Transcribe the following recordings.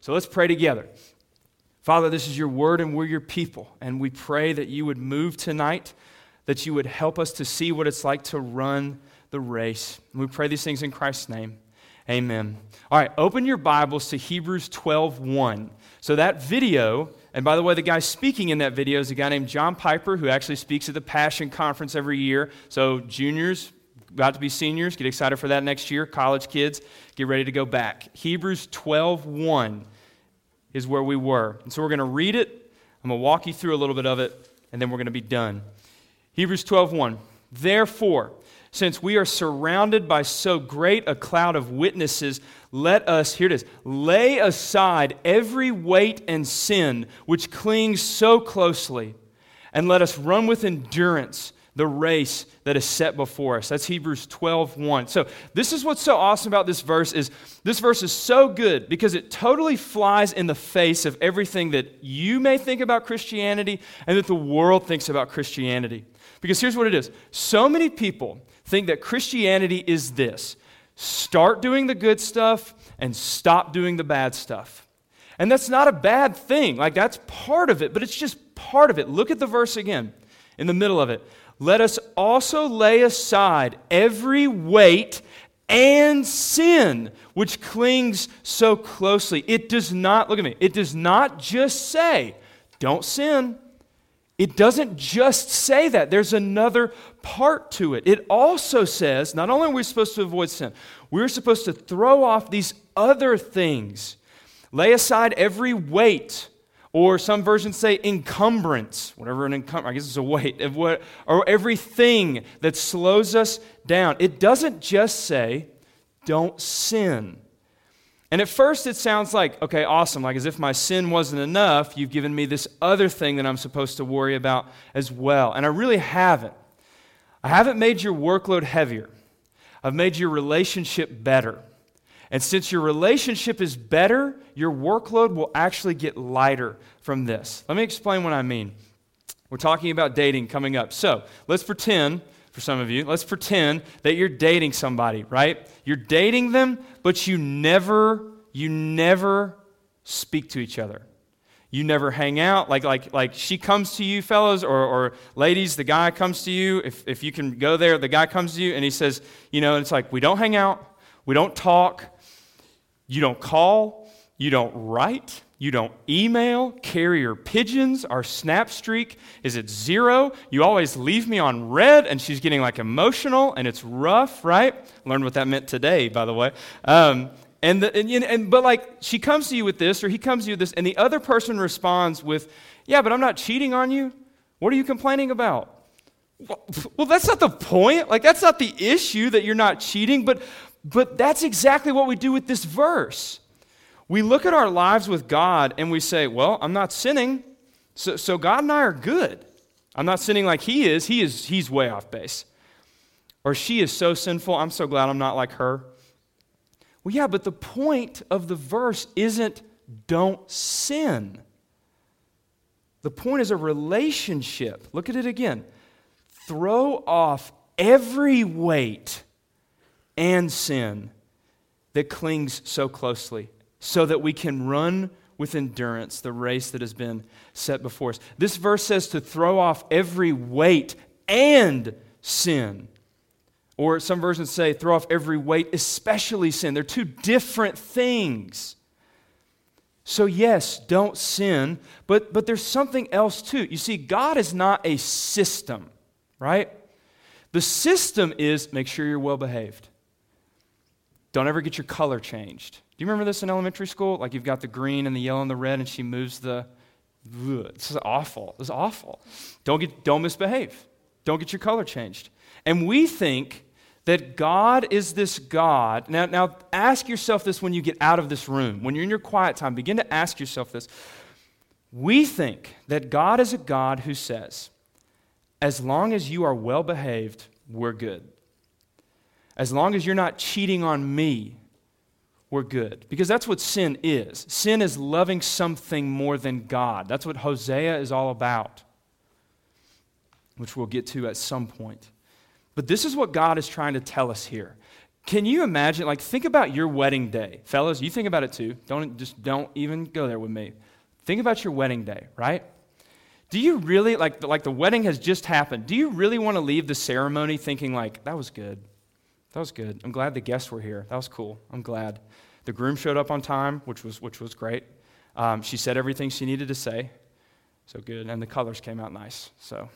So let's pray together. Father, this is your word and we're your people. And we pray that you would move tonight, that you would help us to see what it's like to run the race. And we pray these things in Christ's name. Amen. All right, open your Bibles to Hebrews 12 1. So that video, and by the way, the guy speaking in that video is a guy named John Piper who actually speaks at the Passion Conference every year. So juniors, about to be seniors, get excited for that next year. College kids, get ready to go back. Hebrews 12 1 is where we were. And so we're going to read it. I'm going to walk you through a little bit of it, and then we're going to be done. Hebrews 12 1. Therefore, since we are surrounded by so great a cloud of witnesses, let us, here it is, lay aside every weight and sin which clings so closely, and let us run with endurance the race that is set before us. That's Hebrews 12, 1. So this is what's so awesome about this verse is this verse is so good because it totally flies in the face of everything that you may think about Christianity and that the world thinks about Christianity. Because here's what it is. So many people think that Christianity is this start doing the good stuff and stop doing the bad stuff. And that's not a bad thing. Like, that's part of it, but it's just part of it. Look at the verse again in the middle of it. Let us also lay aside every weight and sin which clings so closely. It does not, look at me, it does not just say, don't sin. It doesn't just say that. There's another part to it. It also says not only are we supposed to avoid sin, we're supposed to throw off these other things. Lay aside every weight, or some versions say encumbrance, whatever an encumbrance, I guess it's a weight, of what, or everything that slows us down. It doesn't just say, don't sin. And at first, it sounds like, okay, awesome. Like as if my sin wasn't enough, you've given me this other thing that I'm supposed to worry about as well. And I really haven't. I haven't made your workload heavier, I've made your relationship better. And since your relationship is better, your workload will actually get lighter from this. Let me explain what I mean. We're talking about dating coming up. So let's pretend for some of you. Let's pretend that you're dating somebody, right? You're dating them, but you never, you never speak to each other. You never hang out. Like, like, like she comes to you, fellows, or, or ladies, the guy comes to you. If, if you can go there, the guy comes to you and he says, you know, it's like, we don't hang out, we don't talk, you don't call, you don't write, you don't email, carrier pigeons. Our snap streak is at zero. You always leave me on read, and she's getting like emotional, and it's rough, right? Learned what that meant today, by the way. Um, and, the, and, and but like she comes to you with this, or he comes to you with this, and the other person responds with, "Yeah, but I'm not cheating on you. What are you complaining about?" Well, that's not the point. Like that's not the issue that you're not cheating, but but that's exactly what we do with this verse we look at our lives with God and we say, Well, I'm not sinning, so, so God and I are good. I'm not sinning like He is. He is He's way off base. Or she is so sinful, I'm so glad I'm not like her. Well, yeah, but the point of the verse isn't don't sin. The point is a relationship. Look at it again. Throw off every weight and sin that clings so closely so that we can run with endurance the race that has been set before us. This verse says to throw off every weight and sin. Or some versions say throw off every weight, especially sin. They're two different things. So, yes, don't sin, but, but there's something else too. You see, God is not a system, right? The system is make sure you're well behaved. Don't ever get your color changed. Do you remember this in elementary school? Like you've got the green and the yellow and the red, and she moves the. This is awful. This is awful. Don't get, don't misbehave. Don't get your color changed. And we think that God is this God. Now, now ask yourself this when you get out of this room. When you're in your quiet time, begin to ask yourself this. We think that God is a God who says, as long as you are well behaved, we're good. As long as you're not cheating on me, we're good. Because that's what sin is. Sin is loving something more than God. That's what Hosea is all about, which we'll get to at some point. But this is what God is trying to tell us here Can you imagine, like, think about your wedding day. Fellas, you think about it too. Don't, just don't even go there with me. Think about your wedding day, right? Do you really, like, like the wedding has just happened, do you really want to leave the ceremony thinking, like, that was good? That was good. I'm glad the guests were here. That was cool. I'm glad. The groom showed up on time, which was, which was great. Um, she said everything she needed to say. So good. And the colors came out nice. So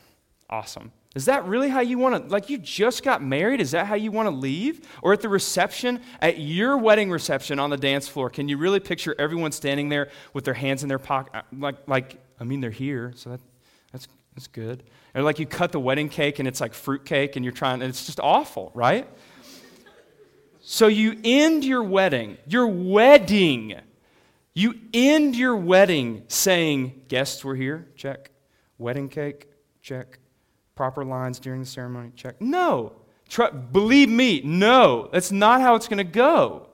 awesome. Is that really how you want to, like, you just got married? Is that how you want to leave? Or at the reception, at your wedding reception on the dance floor, can you really picture everyone standing there with their hands in their pocket? Uh, like, like I mean, they're here, so that, that's, that's good. Or like you cut the wedding cake and it's like fruit cake and you're trying, and it's just awful, right? So you end your wedding, your wedding. You end your wedding saying, Guests were here, check. Wedding cake, check. Proper lines during the ceremony, check. No. Tr- believe me, no. That's not how it's going to go.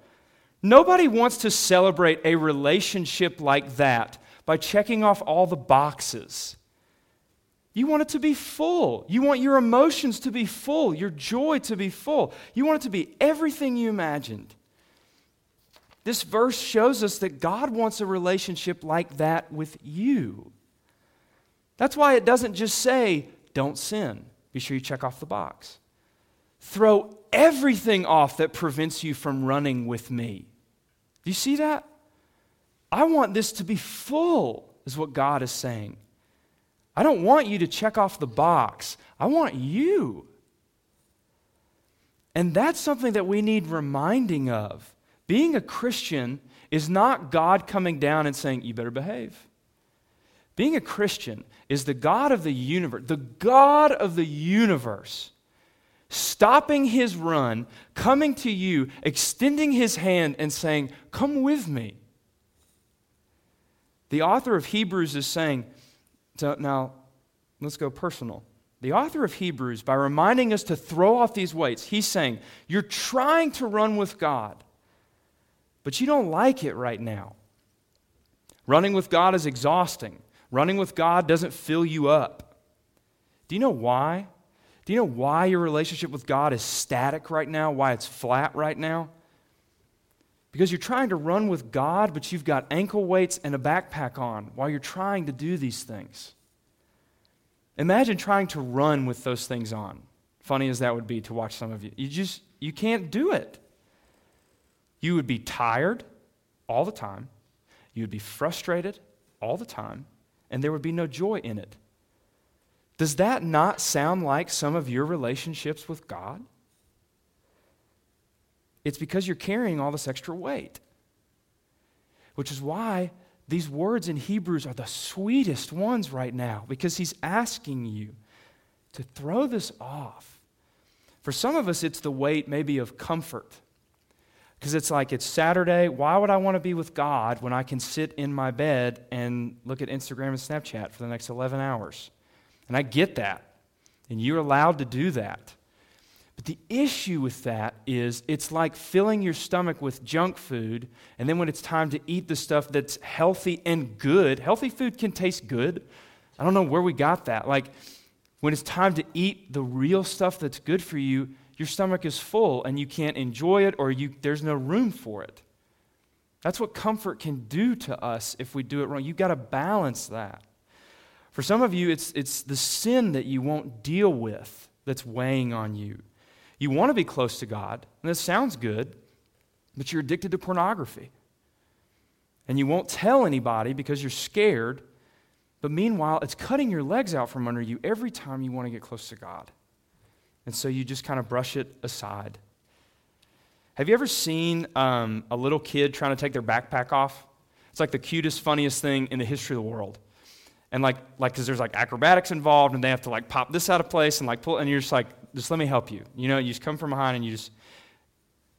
Nobody wants to celebrate a relationship like that by checking off all the boxes. You want it to be full. You want your emotions to be full, your joy to be full. You want it to be everything you imagined. This verse shows us that God wants a relationship like that with you. That's why it doesn't just say, don't sin. Be sure you check off the box. Throw everything off that prevents you from running with me. Do you see that? I want this to be full, is what God is saying. I don't want you to check off the box. I want you. And that's something that we need reminding of. Being a Christian is not God coming down and saying, You better behave. Being a Christian is the God of the universe, the God of the universe, stopping his run, coming to you, extending his hand, and saying, Come with me. The author of Hebrews is saying, so now, let's go personal. The author of Hebrews, by reminding us to throw off these weights, he's saying, You're trying to run with God, but you don't like it right now. Running with God is exhausting. Running with God doesn't fill you up. Do you know why? Do you know why your relationship with God is static right now? Why it's flat right now? Because you're trying to run with God, but you've got ankle weights and a backpack on while you're trying to do these things. Imagine trying to run with those things on. Funny as that would be to watch some of you. You just you can't do it. You would be tired all the time. You would be frustrated all the time, and there would be no joy in it. Does that not sound like some of your relationships with God? It's because you're carrying all this extra weight. Which is why these words in Hebrews are the sweetest ones right now, because he's asking you to throw this off. For some of us, it's the weight maybe of comfort. Because it's like it's Saturday. Why would I want to be with God when I can sit in my bed and look at Instagram and Snapchat for the next 11 hours? And I get that. And you're allowed to do that. But the issue with that is it's like filling your stomach with junk food, and then when it's time to eat the stuff that's healthy and good, healthy food can taste good. I don't know where we got that. Like, when it's time to eat the real stuff that's good for you, your stomach is full and you can't enjoy it or you, there's no room for it. That's what comfort can do to us if we do it wrong. You've got to balance that. For some of you, it's, it's the sin that you won't deal with that's weighing on you. You want to be close to God, and this sounds good, but you're addicted to pornography. And you won't tell anybody because you're scared, but meanwhile, it's cutting your legs out from under you every time you want to get close to God. And so you just kind of brush it aside. Have you ever seen um, a little kid trying to take their backpack off? It's like the cutest, funniest thing in the history of the world. And like, like, because there's like acrobatics involved, and they have to like pop this out of place and like pull, and you're just like, just let me help you. You know, you just come from behind and you just,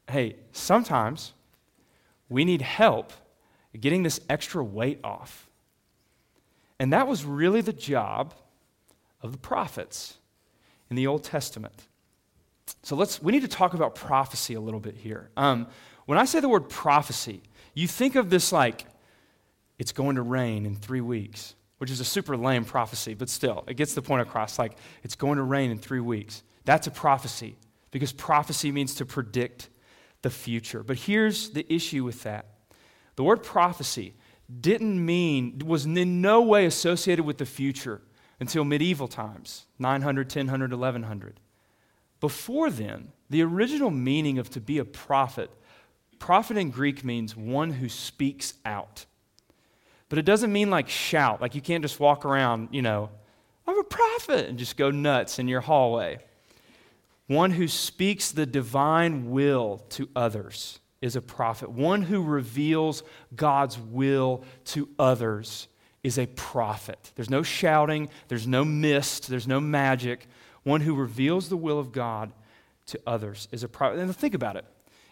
hey, sometimes we need help getting this extra weight off. And that was really the job of the prophets in the Old Testament. So let's, we need to talk about prophecy a little bit here. Um, when I say the word prophecy, you think of this like, it's going to rain in three weeks, which is a super lame prophecy, but still, it gets the point across. Like, it's going to rain in three weeks. That's a prophecy because prophecy means to predict. the future. But here's the issue with that the word prophecy didn't mean, was in no way associated with the future until medieval times 900, 1000, 1100. Before then, the original meaning of to be a prophet, prophet in Greek means one who speaks out. But it doesn't mean like shout, like you can't just walk around, you know, I'm a prophet, and just go nuts in your hallway. One who speaks the divine will to others is a prophet. One who reveals God's will to others is a prophet. There's no shouting, there's no mist, there's no magic. One who reveals the will of God to others is a prophet. And think about it.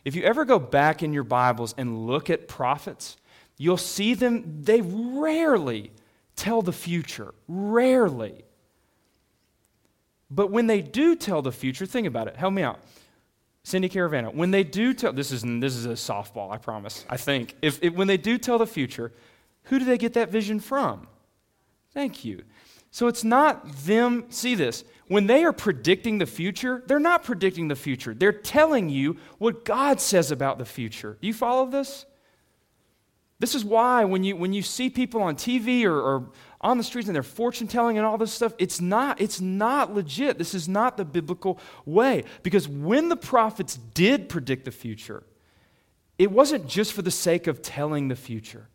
If you ever go back in your Bibles and look at prophets, you'll see them, they rarely tell the future. Rarely. But when they do tell the future, think about it. Help me out. Cindy Caravano, when they do tell, this is, this is a softball, I promise, I think. If, if, when they do tell the future, who do they get that vision from? Thank you. So it's not them, see this, when they are predicting the future, they're not predicting the future. They're telling you what God says about the future. Do you follow this? This is why when you, when you see people on TV or, or on the streets and they're fortune telling and all this stuff, it's not, it's not legit. This is not the biblical way. Because when the prophets did predict the future, it wasn't just for the sake of telling the future,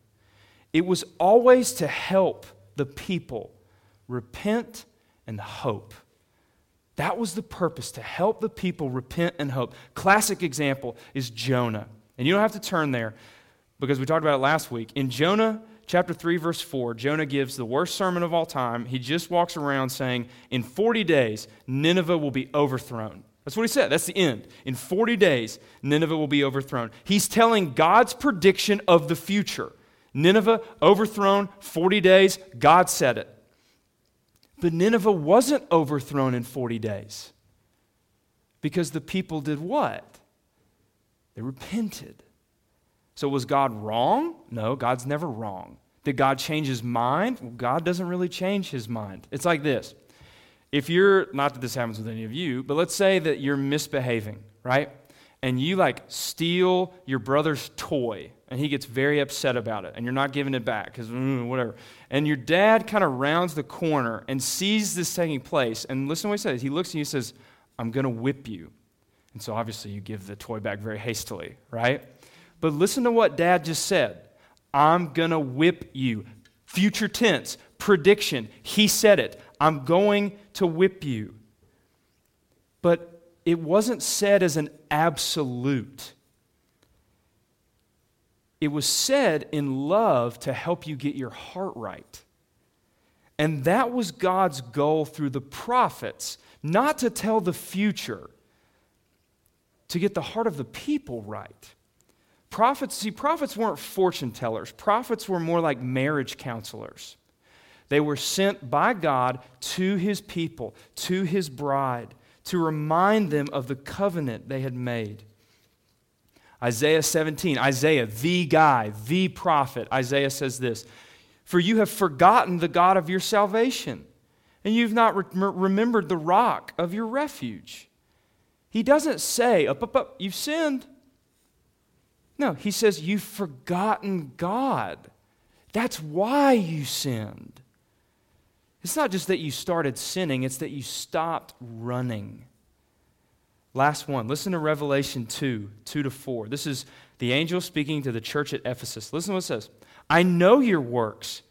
it was always to help the people repent and hope. That was the purpose, to help the people repent and hope. Classic example is Jonah. And you don't have to turn there because we talked about it last week. In Jonah chapter 3, verse 4, Jonah gives the worst sermon of all time. He just walks around saying, In 40 days, Nineveh will be overthrown. That's what he said. That's the end. In 40 days, Nineveh will be overthrown. He's telling God's prediction of the future. Nineveh overthrown, 40 days, God said it. But Nineveh wasn't overthrown in 40 days because the people did what? They repented. So was God wrong? No, God's never wrong. Did God change his mind? Well, God doesn't really change his mind. It's like this. If you're, not that this happens with any of you, but let's say that you're misbehaving, right? And you like steal your brother's toy and he gets very upset about it and you're not giving it back because mm, whatever. And your dad kind of rounds the corner and sees this taking place. And listen to what he says. He looks at you and says, I'm going to whip you. And so obviously you give the toy back very hastily, right? But listen to what dad just said I'm going to whip you. Future tense, prediction. He said it. I'm going to whip you. But it wasn't said as an absolute. It was said in love to help you get your heart right. And that was God's goal through the prophets, not to tell the future, to get the heart of the people right. Prophets, see, prophets weren't fortune tellers. Prophets were more like marriage counselors. They were sent by God to his people, to his bride, to remind them of the covenant they had made. Isaiah 17, Isaiah, the guy, the prophet, Isaiah says this For you have forgotten the God of your salvation, and you've not re- remembered the rock of your refuge. He doesn't say, Up, up, up, you've sinned. No, he says, You've forgotten God. That's why you sinned. It's not just that you started sinning, it's that you stopped running. Last one. Listen to Revelation 2 2 to 4. This is the angel speaking to the church at Ephesus. Listen to what it says I know your works,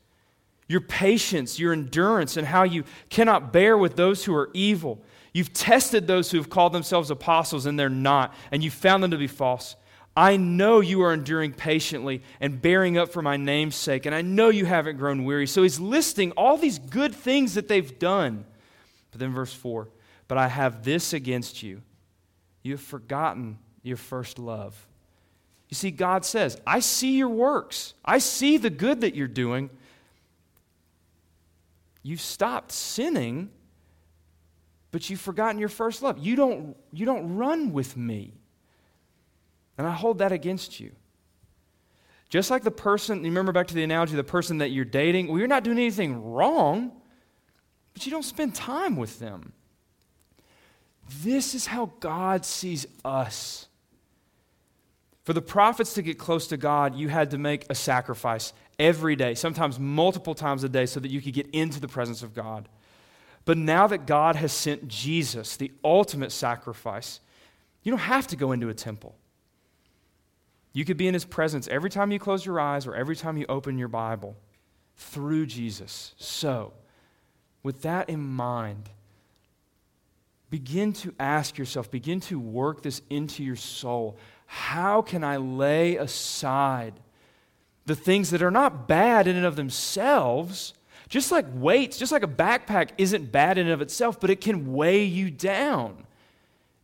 your patience, your endurance, and how you cannot bear with those who are evil. You've tested those who have called themselves apostles, and they're not, and you found them to be false. I know you are enduring patiently and bearing up for my name's sake, and I know you haven't grown weary. So he's listing all these good things that they've done. But then, verse 4 But I have this against you. You have forgotten your first love. You see, God says, I see your works, I see the good that you're doing. You've stopped sinning, but you've forgotten your first love. You don't, you don't run with me. And I hold that against you. Just like the person, remember back to the analogy, the person that you're dating, well, you're not doing anything wrong, but you don't spend time with them. This is how God sees us. For the prophets to get close to God, you had to make a sacrifice every day, sometimes multiple times a day, so that you could get into the presence of God. But now that God has sent Jesus, the ultimate sacrifice, you don't have to go into a temple. You could be in his presence every time you close your eyes or every time you open your Bible through Jesus. So, with that in mind, begin to ask yourself, begin to work this into your soul. How can I lay aside the things that are not bad in and of themselves? Just like weights, just like a backpack isn't bad in and of itself, but it can weigh you down.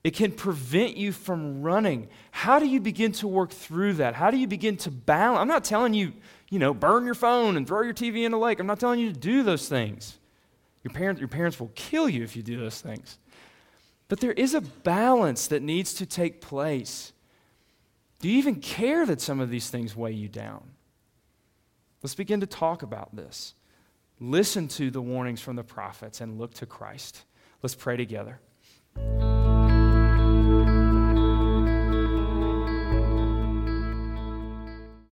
It can prevent you from running. How do you begin to work through that? How do you begin to balance? I'm not telling you, you know, burn your phone and throw your TV in a lake. I'm not telling you to do those things. Your parents, your parents will kill you if you do those things. But there is a balance that needs to take place. Do you even care that some of these things weigh you down? Let's begin to talk about this. Listen to the warnings from the prophets and look to Christ. Let's pray together.